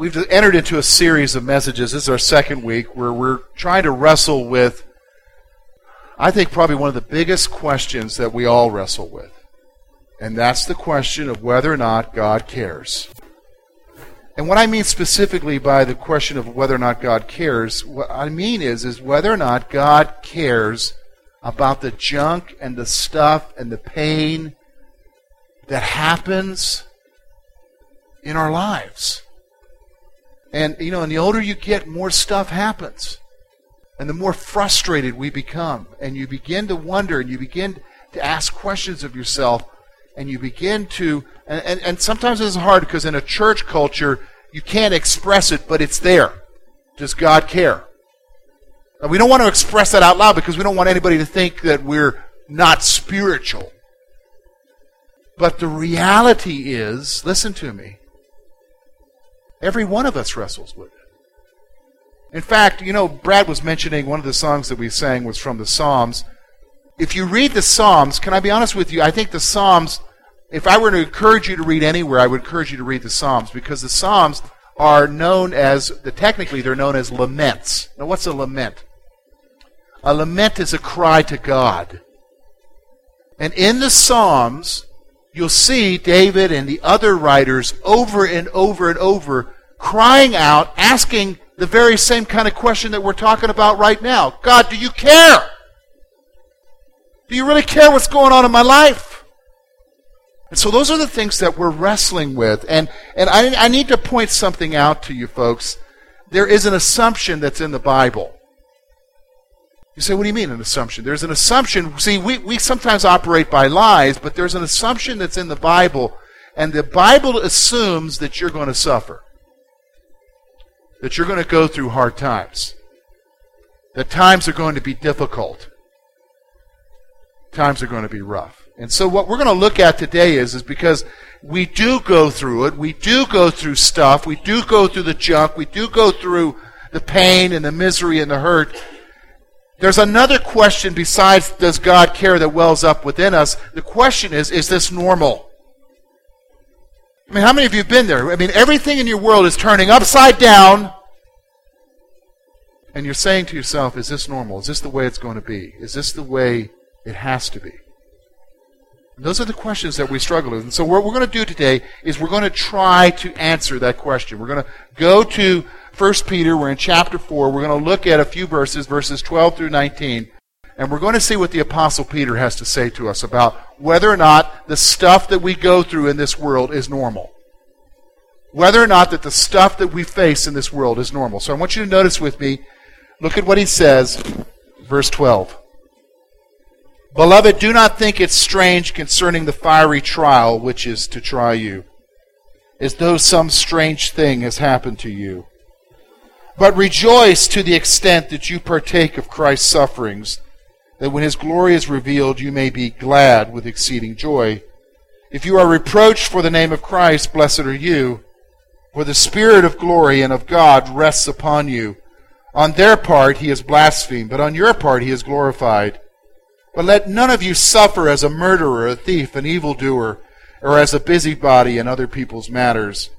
we've entered into a series of messages. This is our second week where we're trying to wrestle with I think probably one of the biggest questions that we all wrestle with. And that's the question of whether or not God cares. And what I mean specifically by the question of whether or not God cares, what I mean is is whether or not God cares about the junk and the stuff and the pain that happens in our lives. And, you know, and the older you get, more stuff happens. And the more frustrated we become. And you begin to wonder and you begin to ask questions of yourself. And you begin to, and, and, and sometimes it's hard because in a church culture, you can't express it, but it's there. Does God care? And we don't want to express that out loud because we don't want anybody to think that we're not spiritual. But the reality is, listen to me, Every one of us wrestles with it. In fact, you know, Brad was mentioning one of the songs that we sang was from the Psalms. If you read the Psalms, can I be honest with you? I think the Psalms, if I were to encourage you to read anywhere, I would encourage you to read the Psalms because the Psalms are known as, the, technically, they're known as laments. Now, what's a lament? A lament is a cry to God. And in the Psalms, you'll see David and the other writers over and over and over crying out, asking the very same kind of question that we're talking about right now God, do you care? Do you really care what's going on in my life? And so those are the things that we're wrestling with. And, and I, I need to point something out to you folks. There is an assumption that's in the Bible. You say, what do you mean an assumption? There's an assumption. See, we, we sometimes operate by lies, but there's an assumption that's in the Bible, and the Bible assumes that you're going to suffer, that you're going to go through hard times, that times are going to be difficult, times are going to be rough. And so what we're going to look at today is, is because we do go through it, we do go through stuff, we do go through the junk, we do go through the pain and the misery and the hurt, there's another question besides does God care that wells up within us. The question is is this normal? I mean, how many of you have been there? I mean, everything in your world is turning upside down. And you're saying to yourself, is this normal? Is this the way it's going to be? Is this the way it has to be? And those are the questions that we struggle with. And so, what we're going to do today is we're going to try to answer that question. We're going to go to 1 Peter. We're in chapter 4. We're going to look at a few verses, verses 12 through 19. And we're going to see what the Apostle Peter has to say to us about whether or not the stuff that we go through in this world is normal. Whether or not that the stuff that we face in this world is normal. So I want you to notice with me, look at what he says, verse 12. Beloved, do not think it strange concerning the fiery trial which is to try you, as though some strange thing has happened to you but rejoice to the extent that you partake of Christ's sufferings, that when his glory is revealed, you may be glad with exceeding joy. If you are reproached for the name of Christ, blessed are you, for the Spirit of glory and of God rests upon you. On their part he is blasphemed, but on your part he is glorified. But let none of you suffer as a murderer, a thief, an evildoer, or as a busybody in other people's matters.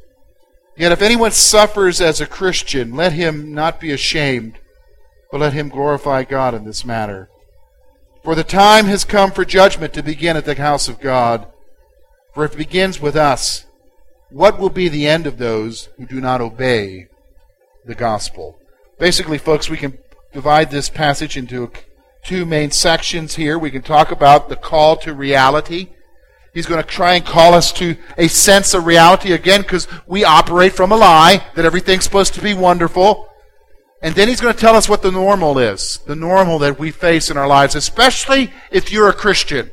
Yet if anyone suffers as a Christian, let him not be ashamed, but let him glorify God in this matter. For the time has come for judgment to begin at the house of God. For if it begins with us, what will be the end of those who do not obey the gospel? Basically, folks, we can divide this passage into two main sections here. We can talk about the call to reality He's going to try and call us to a sense of reality again because we operate from a lie that everything's supposed to be wonderful. And then he's going to tell us what the normal is, the normal that we face in our lives, especially if you're a Christian,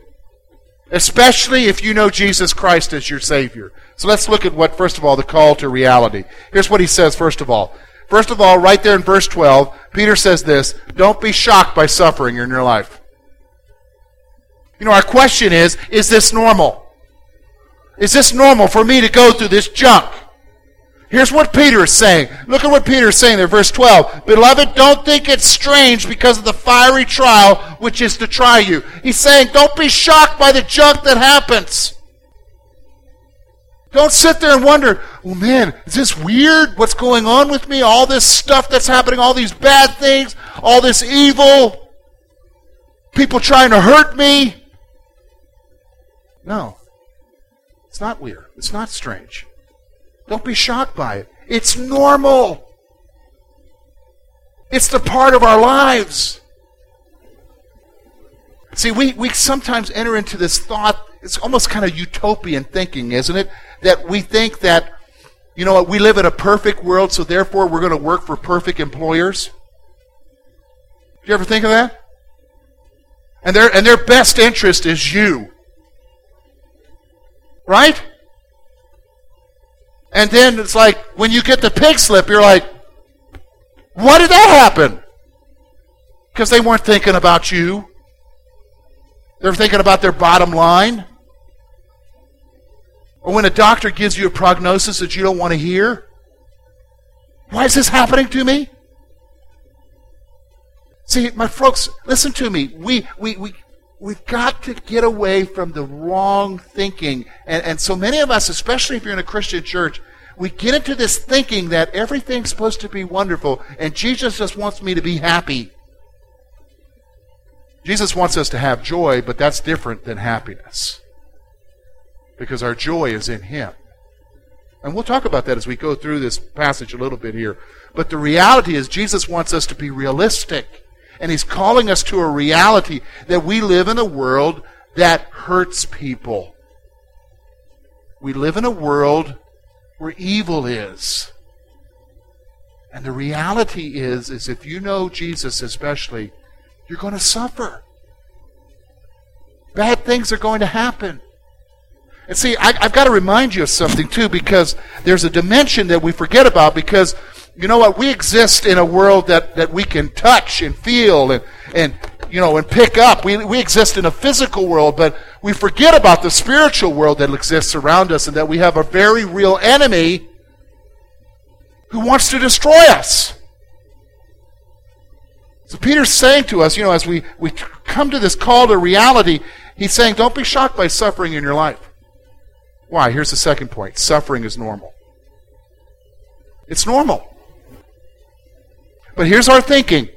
especially if you know Jesus Christ as your Savior. So let's look at what, first of all, the call to reality. Here's what he says, first of all First of all, right there in verse 12, Peter says this Don't be shocked by suffering in your life. You know, our question is Is this normal? Is this normal for me to go through this junk? Here's what Peter is saying. Look at what Peter is saying there, verse 12. Beloved, don't think it's strange because of the fiery trial which is to try you. He's saying, don't be shocked by the junk that happens. Don't sit there and wonder, oh man, is this weird? What's going on with me? All this stuff that's happening, all these bad things, all this evil, people trying to hurt me. No. It's not weird. It's not strange. Don't be shocked by it. It's normal. It's the part of our lives. See, we, we sometimes enter into this thought, it's almost kind of utopian thinking, isn't it? That we think that, you know what, we live in a perfect world, so therefore we're going to work for perfect employers. Do you ever think of that? And their, and their best interest is you. Right? And then it's like when you get the pig slip, you're like, why did that happen? Because they weren't thinking about you. They're thinking about their bottom line. Or when a doctor gives you a prognosis that you don't want to hear. Why is this happening to me? See, my folks, listen to me. We, we, we, we've got to get away from the wrong thinking. And, and so many of us, especially if you're in a Christian church, we get into this thinking that everything's supposed to be wonderful and Jesus just wants me to be happy. Jesus wants us to have joy, but that's different than happiness. Because our joy is in Him. And we'll talk about that as we go through this passage a little bit here. But the reality is, Jesus wants us to be realistic. And he's calling us to a reality that we live in a world that hurts people. We live in a world where evil is. And the reality is, is if you know Jesus especially, you're going to suffer. Bad things are going to happen. And see, I, have got to remind you of something too, because there's a dimension that we forget about because you know what? We exist in a world that, that we can touch and feel and, and you know and pick up. We, we exist in a physical world, but we forget about the spiritual world that exists around us and that we have a very real enemy who wants to destroy us. So Peter's saying to us, you know, as we, we come to this call to reality, he's saying, don't be shocked by suffering in your life. Why? Here's the second point. Suffering is normal. It's normal. But here's our thinking.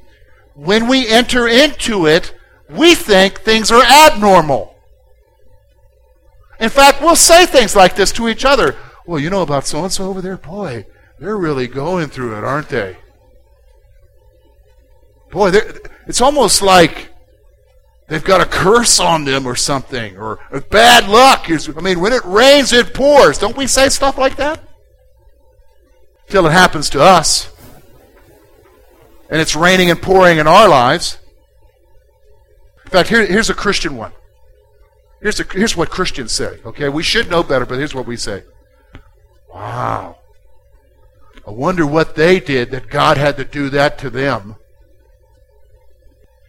When we enter into it, we think things are abnormal. In fact, we'll say things like this to each other. Well, you know about so and so over there? Boy, they're really going through it, aren't they? Boy, it's almost like they've got a curse on them or something, or, bad luck. I mean, when it rains, it pours. Don't we say stuff like that? Till it happens to us and it's raining and pouring in our lives. In fact, here, here's a Christian one. Here's, a, here's what Christians say. Okay, we should know better, but here's what we say. Wow. I wonder what they did that God had to do that to them.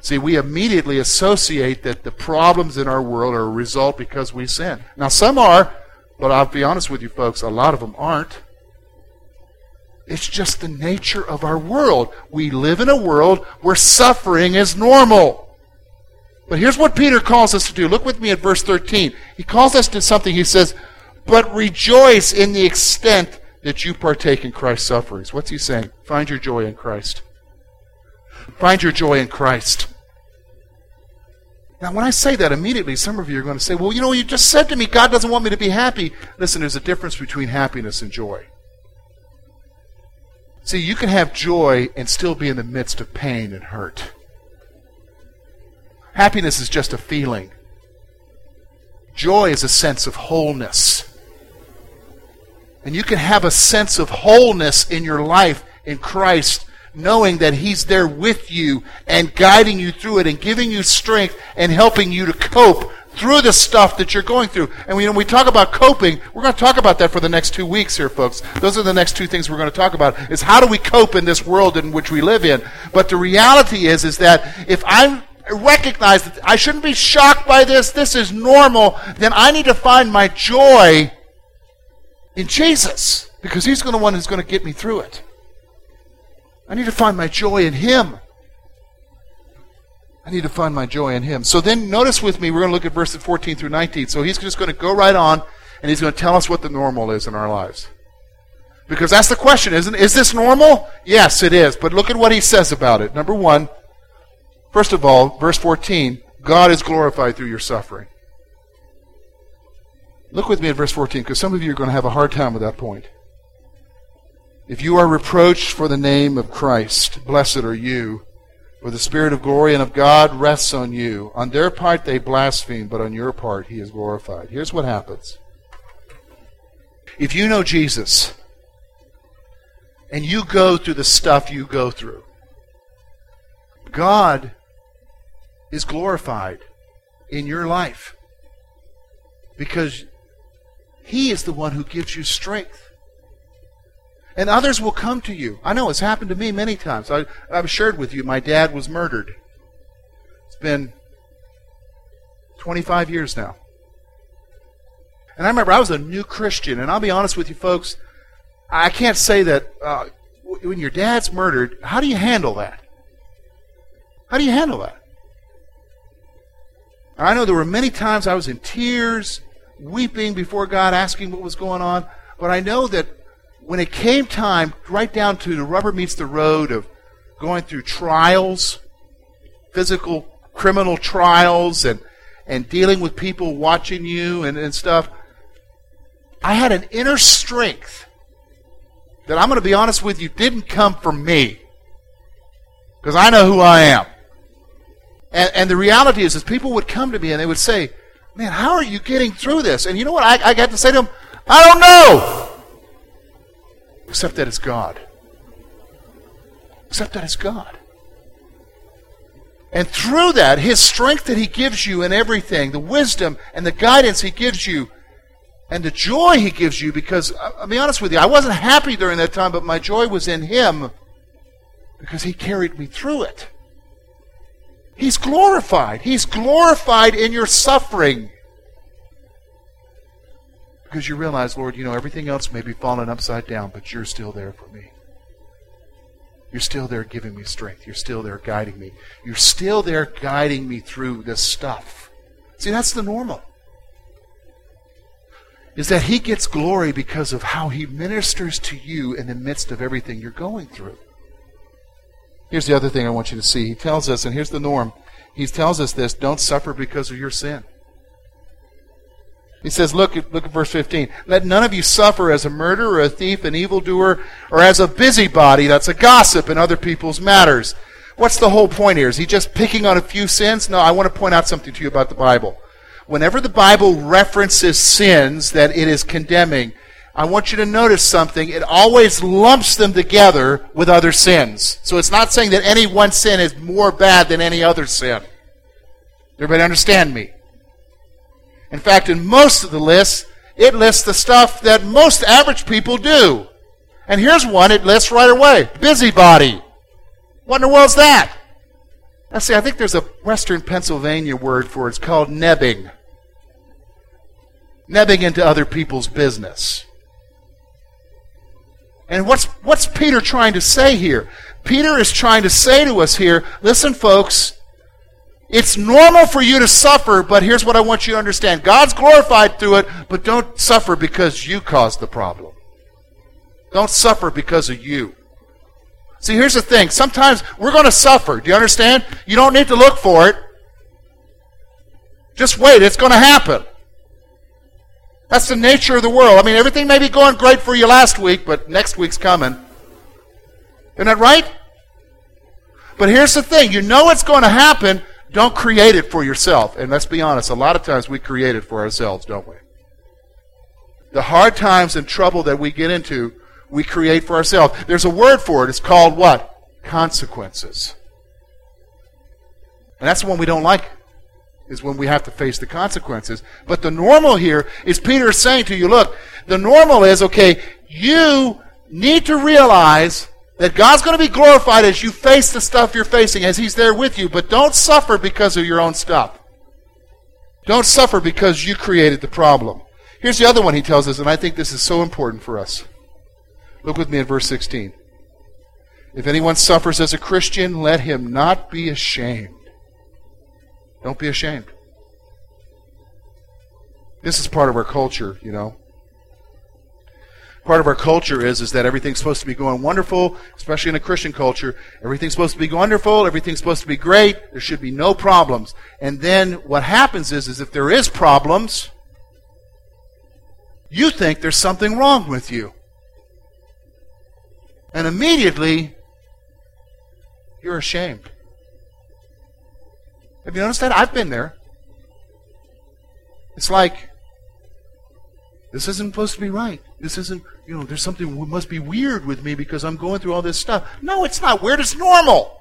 See, we immediately associate that the problems in our world are a result because we sin. Now, some are, but I'll be honest with you folks, a lot of them aren't. It's just the nature of our world. We live in a world where suffering is normal. But here's what Peter calls us to do. Look with me at verse 13. He calls us to something. He says, But rejoice in the extent that you partake in Christ's sufferings. What's he saying? Find your joy in Christ. Find your joy in Christ. Now, when I say that, immediately some of you are going to say, Well, you know, you just said to me, God doesn't want me to be happy. Listen, there's a difference between happiness and joy. See, you can have joy and still be in the midst of pain and hurt. Happiness is just a feeling. Joy is a sense of wholeness. And you can have a sense of wholeness in your life in Christ, knowing that He's there with you and guiding you through it and giving you strength and helping you to cope through the stuff that you're going through. And when we talk about coping, we're going to talk about that for the next two weeks here, folks. Those are the next two things we're going to talk about is how do we cope in this world in which we live in. But the reality is, is that if I recognize that I shouldn't be shocked by this, this is normal, then I need to find my joy in Jesus because he's the one who's going to get me through it. I need to find my joy in him. I need to find my joy in him. So then notice with me, we're going to look at verses 14 through 19. So he's just going to go right on and he's going to tell us what the normal is in our lives. Because that's the question, isn't it? Is this normal? Yes, it is. But look at what he says about it. Number one, first of all, verse 14, God is glorified through your suffering. Look with me at verse 14, because some of you are going to have a hard time with that point. If you are reproached for the name of Christ, blessed are you for the Spirit of glory and of God rests on you. On their part they blaspheme, but on your part he is glorified. Here's what happens. If you know Jesus, and you go through the stuff you go through, God is glorified in your life because He is the one who gives you strength. And others will come to you. I know it's happened to me many times. I, I've shared with you, my dad was murdered. It's been 25 years now. And I remember I was a new Christian, and I'll be honest with you, folks, I can't say that uh, when your dad's murdered, how do you handle that? How do you handle that? I know there were many times I was in tears, weeping before God, asking what was going on, but I know that when it came time, right down to the rubber meets the road of going through trials, physical criminal trials, and, and dealing with people watching you and, and stuff, I had an inner strength that I'm going to be honest with you didn't come from me. Because I know who I am. And, and the reality is, is people would come to me and they would say, Man, how are you getting through this? And you know what I, I got to say to them? I don't know except that it's God. Except that it's God. And through that, His strength that He gives you in everything, the wisdom and the guidance He gives you, and the joy He gives you, because I'll be honest with you, I wasn't happy during that time, but my joy was in Him because He carried me through it. He's glorified. He's glorified in your suffering because you realize, Lord, you know, everything else may be falling upside down, but you're still there for me. You're still there giving me strength. You're still there guiding me. You're still there guiding me through this stuff. See, that's the normal. Is that He gets glory because of how He ministers to you in the midst of everything you're going through. Here's the other thing I want you to see. He tells us, and here's the norm. He tells us this don't suffer because of your sin. He says, look at, look at verse 15. Let none of you suffer as a murderer, a thief, an evildoer, or as a busybody, that's a gossip in other people's matters. What's the whole point here? Is he just picking on a few sins? No, I want to point out something to you about the Bible. Whenever the Bible references sins that it is condemning, I want you to notice something. It always lumps them together with other sins. So it's not saying that any one sin is more bad than any other sin. Everybody understand me? In fact, in most of the lists, it lists the stuff that most average people do. And here's one it lists right away busybody. What in the world's that? Now, see, I think there's a Western Pennsylvania word for it. It's called nebbing. Nebbing into other people's business. And what's, what's Peter trying to say here? Peter is trying to say to us here listen, folks, it's normal for you to suffer, but here's what I want you to understand God's glorified through it, but don't suffer because you caused the problem. Don't suffer because of you. See, here's the thing. Sometimes we're going to suffer. Do you understand? You don't need to look for it. Just wait. It's going to happen. That's the nature of the world. I mean, everything may be going great for you last week, but next week's coming. Isn't that right? But here's the thing. You know it's going to happen, don't create it for yourself. And let's be honest, a lot of times we create it for ourselves, don't we? The hard times and trouble that we get into, we create for ourselves. There's a word for it. It's called what? Consequences. And that's the one we don't like. is when we have to face the consequences. But the normal here is Peter saying to you, look, the normal is, okay, you need to realize that God's going to be glorified as you face the stuff you're facing, as He's there with you, but don't suffer because of your own stuff. Don't suffer because you created the problem. Here's the other one he tells us, and I think this is so important for us. Look with me at verse 16. If anyone suffers as a Christian, let him not be ashamed. Don't be ashamed. This is part of our culture, you know. Part of our culture is, is that everything's supposed to be going wonderful, especially in a Christian culture. Everything's supposed to be wonderful, everything's supposed to be great, there should be no problems. And then what happens is, is if there is problems, you think there's something wrong with you. And immediately, you're ashamed. Have you noticed that? I've been there. It's like, this isn't supposed to be right. This isn't, you know, there's something must be weird with me because I'm going through all this stuff. No, it's not weird. It's normal.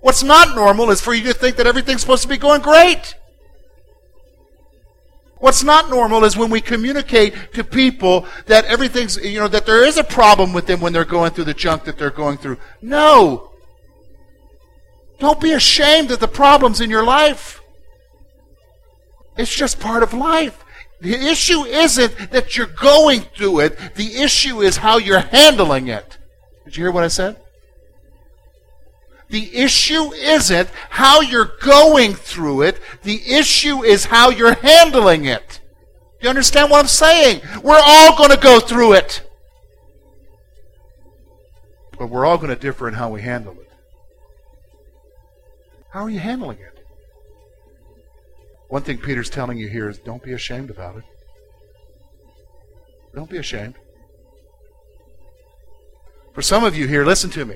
What's not normal is for you to think that everything's supposed to be going great. What's not normal is when we communicate to people that everything's, you know, that there is a problem with them when they're going through the junk that they're going through. No. Don't be ashamed of the problems in your life. It's just part of life. The issue isn't that you're going through it, the issue is how you're handling it. Did you hear what I said? The issue isn't how you're going through it, the issue is how you're handling it. Do you understand what I'm saying? We're all going to go through it. But we're all going to differ in how we handle it. How are you handling it? One thing Peter's telling you here is don't be ashamed about it. Don't be ashamed. For some of you here, listen to me.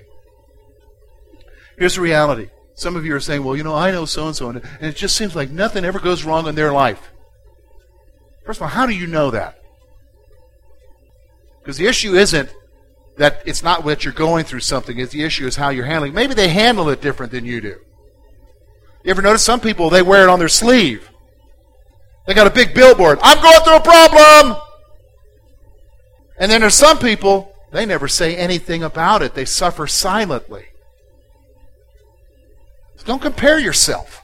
Here's the reality. Some of you are saying, well, you know, I know so and so, and it just seems like nothing ever goes wrong in their life. First of all, how do you know that? Because the issue isn't that it's not that you're going through something, it's the issue is how you're handling. Maybe they handle it different than you do. You ever notice some people, they wear it on their sleeve? They got a big billboard. I'm going through a problem! And then there's some people, they never say anything about it. They suffer silently. So don't compare yourself.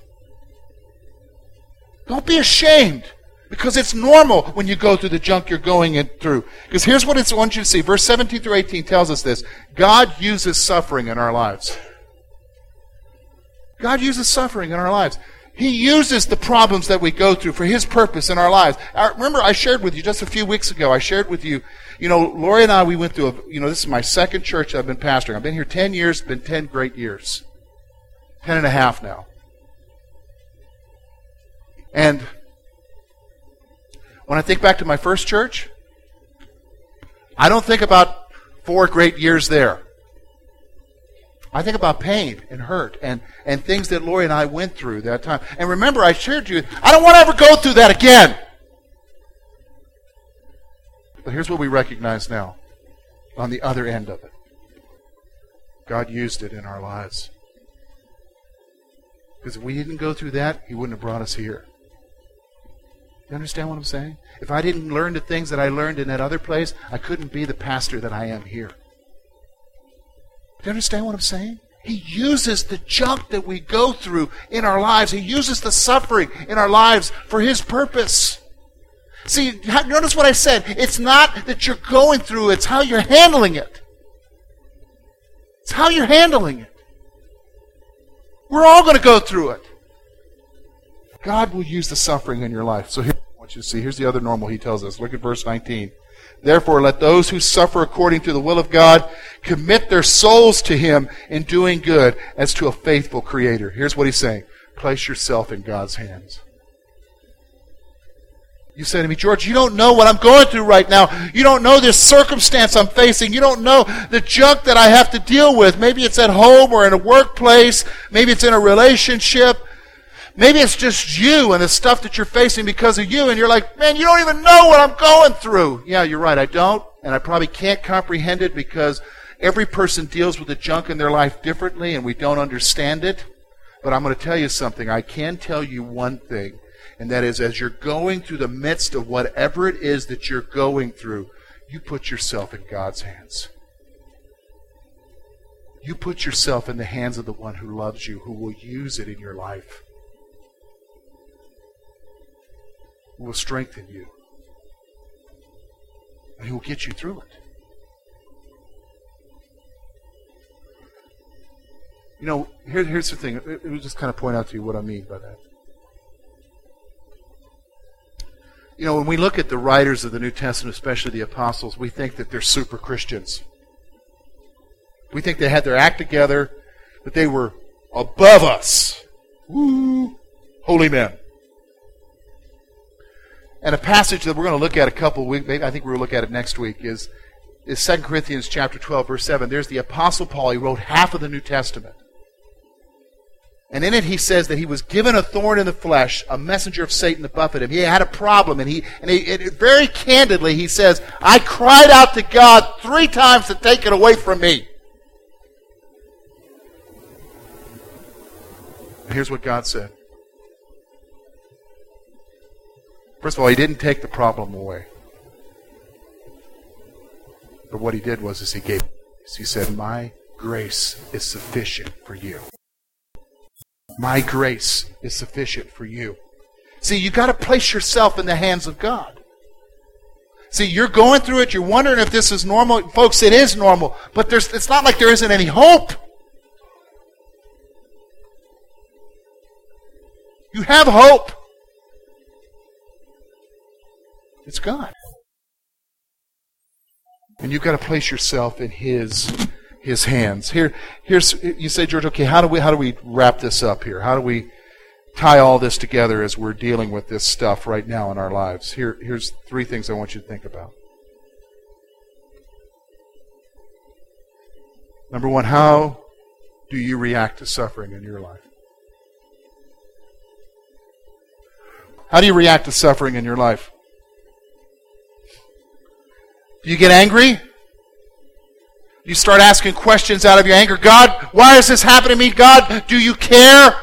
Don't be ashamed. Because it's normal when you go through the junk you're going through. Because here's what I want you to see. Verse 17 through 18 tells us this. God uses suffering in our lives. God uses suffering in our lives. He uses the problems that we go through for His purpose in our lives. I, remember, I shared with you just a few weeks ago, I shared with you, you know, Lori and I, we went through a, you know, this is my second church I've been pastoring. I've been here 10 years, been 10 great years. 10 and a half now. And when I think back to my first church, I don't think about four great years there. I think about pain and hurt and, and things that Lori and I went through that time. And remember, I shared you, I don't want to ever go through that again. But here's what we recognize now on the other end of it God used it in our lives. Because if we didn't go through that, He wouldn't have brought us here. You understand what I'm saying? If I didn't learn the things that I learned in that other place, I couldn't be the pastor that I am here. Do you understand what I'm saying? He uses the junk that we go through in our lives. He uses the suffering in our lives for His purpose. See, notice what I said. It's not that you're going through, it's how you're handling it. It's how you're handling it. We're all going to go through it. God will use the suffering in your life. So here, I want you to see, here's the other normal he tells us. Look at verse 19. Therefore, let those who suffer according to the will of God commit their souls to Him in doing good as to a faithful Creator. Here's what He's saying place yourself in God's hands. You say to me, George, you don't know what I'm going through right now. You don't know this circumstance I'm facing. You don't know the junk that I have to deal with. Maybe it's at home or in a workplace. Maybe it's in a relationship. Maybe it's just you and the stuff that you're facing because of you, and you're like, man, you don't even know what I'm going through. Yeah, you're right. I don't, and I probably can't comprehend it because every person deals with the junk in their life differently, and we don't understand it. But I'm going to tell you something. I can tell you one thing, and that is as you're going through the midst of whatever it is that you're going through, you put yourself in God's hands. You put yourself in the hands of the one who loves you, who will use it in your life, will strengthen you, and who will get you through it. You know, here, here's the thing. Let me just kind of point out to you what I mean by that. You know, when we look at the writers of the New Testament, especially the apostles, we think that they're super Christians. We think they had their act together, that they were above us. Woo! Holy men. And a passage that we're going to look at a couple weeks, maybe I think we'll look at it next week, is, is 2 Corinthians chapter 12, verse 7. There's the Apostle Paul. He wrote half of the New Testament. And in it, he says that he was given a thorn in the flesh, a messenger of Satan to buffet him. He had a problem, and he, and he very candidly, he says, I cried out to God three times to take it away from me. And here's what God said. First of all, he didn't take the problem away. But what he did was is he gave he said, My grace is sufficient for you. My grace is sufficient for you. See, you got to place yourself in the hands of God. See, you're going through it, you're wondering if this is normal. Folks, it is normal, but there's, it's not like there isn't any hope. You have hope. It's God. And you've got to place yourself in His his hands. Here, here's you say, George. Okay, how do we how do we wrap this up here? How do we tie all this together as we're dealing with this stuff right now in our lives? Here, here's three things I want you to think about. Number one, how do you react to suffering in your life? How do you react to suffering in your life? Do you get angry? You start asking questions out of your anger. God, why is this happening to me? God, do you care?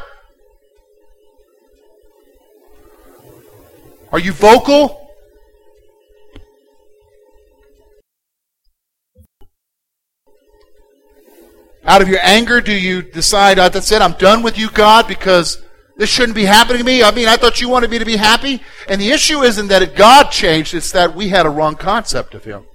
Are you vocal? Out of your anger, do you decide, oh, that's it, I'm done with you, God, because this shouldn't be happening to me? I mean, I thought you wanted me to be happy. And the issue isn't that God changed, it's that we had a wrong concept of Him.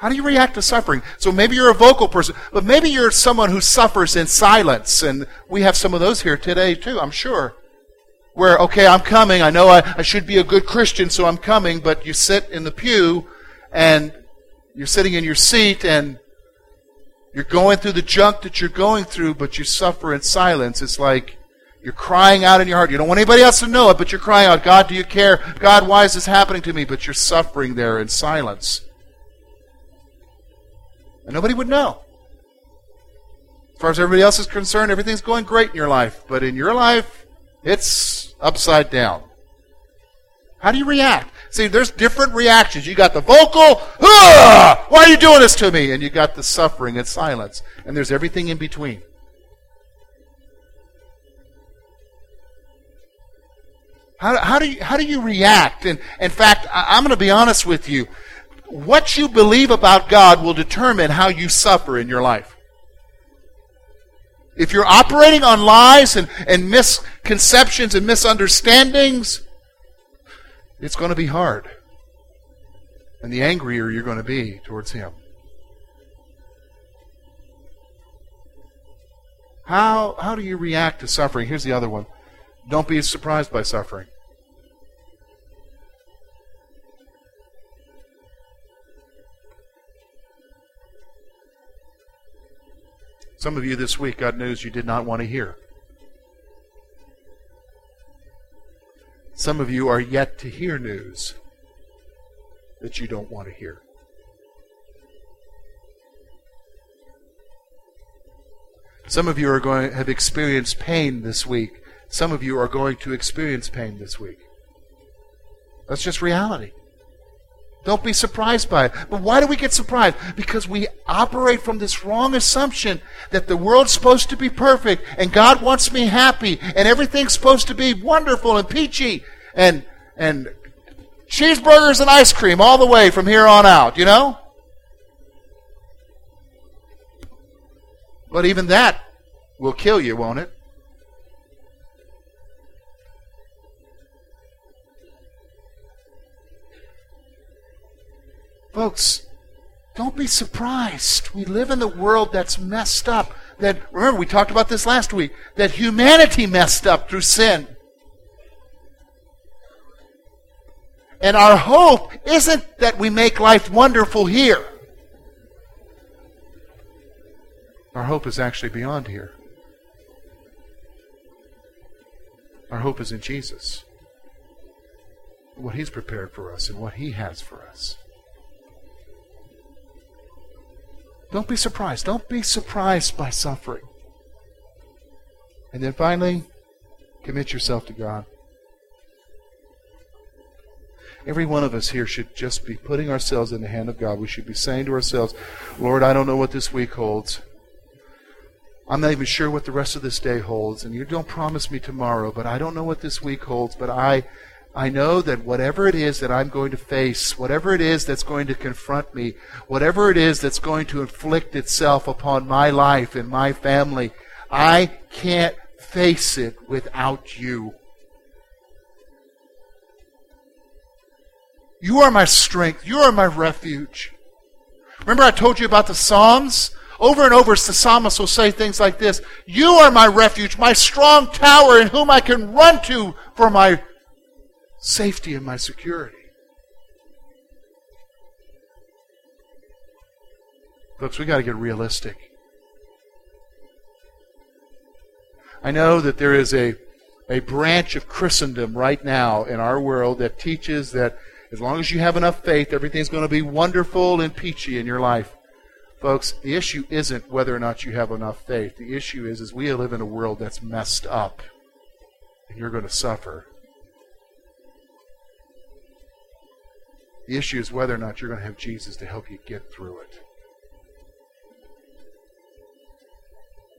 How do you react to suffering? So maybe you're a vocal person, but maybe you're someone who suffers in silence. And we have some of those here today, too, I'm sure. Where, okay, I'm coming. I know I, I should be a good Christian, so I'm coming. But you sit in the pew and you're sitting in your seat and you're going through the junk that you're going through, but you suffer in silence. It's like you're crying out in your heart. You don't want anybody else to know it, but you're crying out, God, do you care? God, why is this happening to me? But you're suffering there in silence. And nobody would know. As far as everybody else is concerned, everything's going great in your life. But in your life, it's upside down. How do you react? See, there's different reactions. You got the vocal, ah, why are you doing this to me? And you got the suffering and silence. And there's everything in between. How, how, do you, how do you react? And in fact, I, I'm going to be honest with you what you believe about God will determine how you suffer in your life. If you're operating on lies and, and misconceptions and misunderstandings, it's going to be hard. And the angrier you're going to be towards Him. How, how do you react to suffering? Here's the other one. Don't be surprised by suffering. Some of you this week got news you did not want to hear. Some of you are yet to hear news that you don't want to hear. Some of you are going have experienced pain this week. Some of you are going to experience pain this week. That's just reality. Don't be surprised by it. But why do we get surprised? Because we operate from this wrong assumption that the world's supposed to be perfect and God wants me happy and everything's supposed to be wonderful and peachy and and cheeseburgers and ice cream all the way from here on out, you know? But even that will kill you, won't it? Folks, don't be surprised. We live in a world that's messed up. That remember we talked about this last week. That humanity messed up through sin. And our hope isn't that we make life wonderful here. Our hope is actually beyond here. Our hope is in Jesus. What He's prepared for us and what He has for us. Don't be surprised. Don't be surprised by suffering. And then finally, commit yourself to God. Every one of us here should just be putting ourselves in the hand of God. We should be saying to ourselves, Lord, I don't know what this week holds. I'm not even sure what the rest of this day holds, and you don't promise me tomorrow, but I don't know what this week holds, but I I know that whatever it is that I'm going to face, whatever it is that's going to confront me, whatever it is that's going to inflict itself upon my life and my family, I can't face it without you. You are my strength. You are my refuge. Remember, I told you about the Psalms? Over and over, the psalmist will say things like this You are my refuge, my strong tower in whom I can run to for my safety and my security. Folks, we got to get realistic. I know that there is a, a branch of Christendom right now in our world that teaches that as long as you have enough faith, everything's going to be wonderful and peachy in your life. Folks, the issue isn't whether or not you have enough faith. The issue is, is we live in a world that's messed up, and you're going to suffer The issue is whether or not you're going to have Jesus to help you get through it.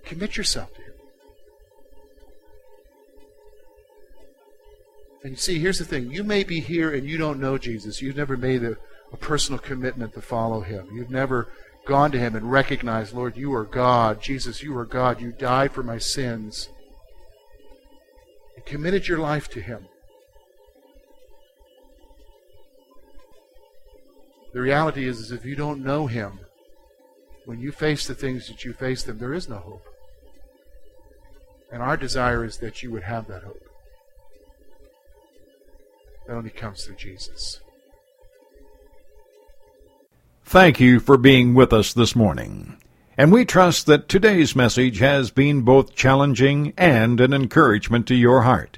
Commit yourself to Him. And you see, here's the thing. You may be here and you don't know Jesus. You've never made a, a personal commitment to follow Him. You've never gone to Him and recognized, Lord, you are God. Jesus, you are God. You died for my sins. And committed your life to Him. The reality is, is if you don't know Him, when you face the things that you face them, there is no hope. And our desire is that you would have that hope. That only comes through Jesus. Thank you for being with us this morning. And we trust that today's message has been both challenging and an encouragement to your heart.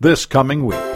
this coming week.